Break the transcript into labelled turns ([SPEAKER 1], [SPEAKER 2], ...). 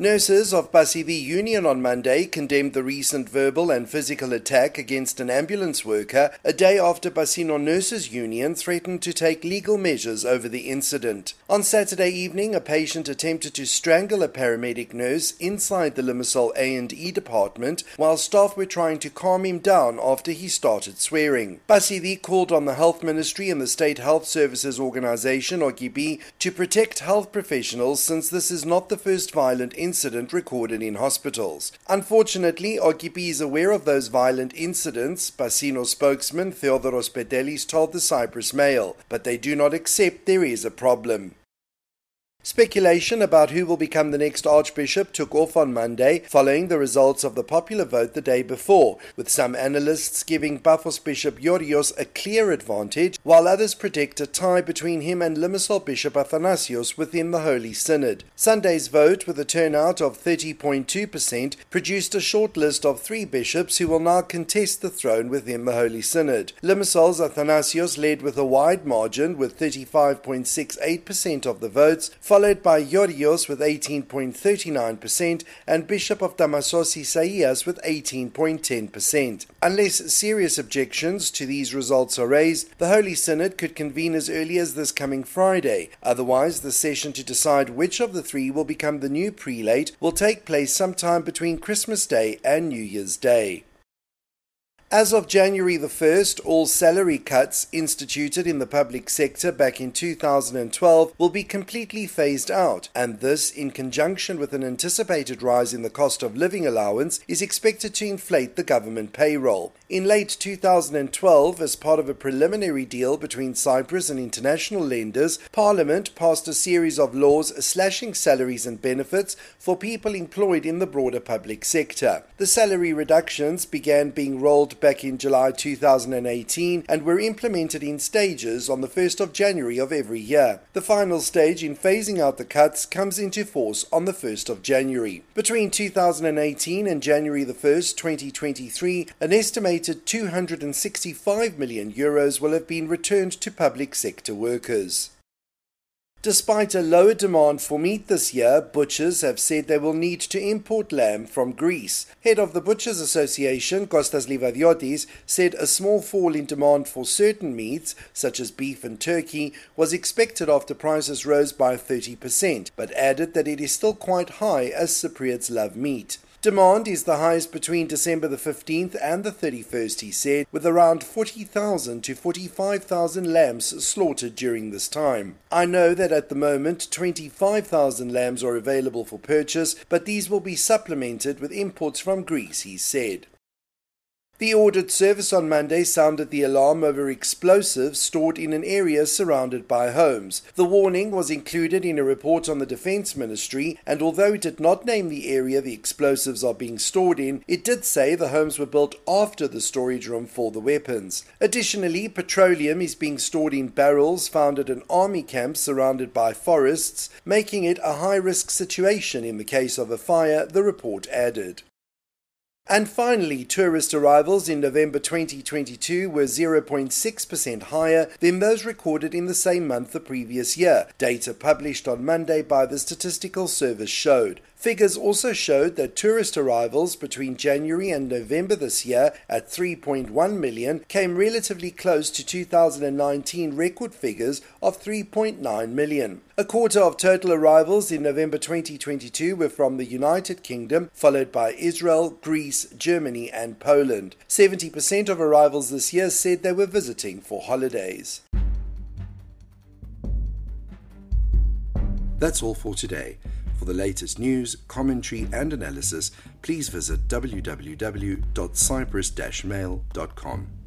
[SPEAKER 1] Nurses of Basivi Union on Monday condemned the recent verbal and physical attack against an ambulance worker a day after Pasyno Nurses Union threatened to take legal measures over the incident. On Saturday evening, a patient attempted to strangle a paramedic nurse inside the Limassol A&E department while staff were trying to calm him down after he started swearing. Basivi called on the Health Ministry and the State Health Services Organization, OGB, to protect health professionals since this is not the first violent incident incident recorded in hospitals. Unfortunately, OGB is aware of those violent incidents, Pasyno spokesman Theodoros Petelis told the Cyprus Mail, but they do not accept there is a problem. Speculation about who will become the next Archbishop took off on Monday following the results of the popular vote the day before, with some analysts giving Paphos Bishop Yorios a clear advantage, while others predict a tie between him and Limassol Bishop Athanasios within the Holy Synod. Sunday's vote, with a turnout of 30.2%, produced a short list of three bishops who will now contest the throne within the Holy Synod. Limassol's Athanasios led with a wide margin with 35.68% of the votes, followed by Yorios with 18.39% and Bishop of Tamassos Isaias with 18.10%. Unless serious objections to these results are raised, the Holy Synod could convene as early as this coming Friday. Otherwise, the session to decide which of the three will become the new prelate will take place sometime between Christmas Day and New Year's Day. As of January the 1st, all salary cuts instituted in the public sector back in 2012 will be completely phased out, and this, in conjunction with an anticipated rise in the cost of living allowance, is expected to inflate the government payroll. In late 2012, as part of a preliminary deal between Cyprus and international lenders, Parliament passed a series of laws slashing salaries and benefits for people employed in the broader public sector. The salary reductions began being rolled back in July 2018 and were implemented in stages on the 1st of January of every year. The final stage in phasing out the cuts comes into force on the 1st of January. Between 2018 and January the 1st, 2023, an estimated 265 million euros will have been returned to public sector workers. Despite a lower demand for meat this year, butchers have said they will need to import lamb from Greece. Head of the Butchers Association, Kostas Livadiotis, said a small fall in demand for certain meats, such as beef and turkey, was expected after prices rose by 30%, but added that it is still quite high as Cypriots love meat. Demand is the highest between December the 15th and the 31st, he said, with around 40,000 to 45,000 lambs slaughtered during this time. I know that at the moment 25,000 lambs are available for purchase, but these will be supplemented with imports from Greece, he said. The audit service on Monday sounded the alarm over explosives stored in an area surrounded by homes. The warning was included in a report on the Defense Ministry, and although it did not name the area the explosives are being stored in, it did say the homes were built after the storage room for the weapons. Additionally, petroleum is being stored in barrels found at an army camp surrounded by forests, making it a high risk situation in the case of a fire, the report added. And finally, tourist arrivals in November 2022 were 0.6% higher than those recorded in the same month the previous year. Data published on Monday by the Statistical Service showed. Figures also showed that tourist arrivals between January and November this year at 3.1 million came relatively close to 2019 record figures of 3.9 million. A quarter of total arrivals in November 2022 were from the United Kingdom, followed by Israel, Greece, Germany, and Poland. 70% of arrivals this year said they were visiting for holidays. That's all for today. For the latest news, commentary, and analysis, please visit www.cyprus-mail.com.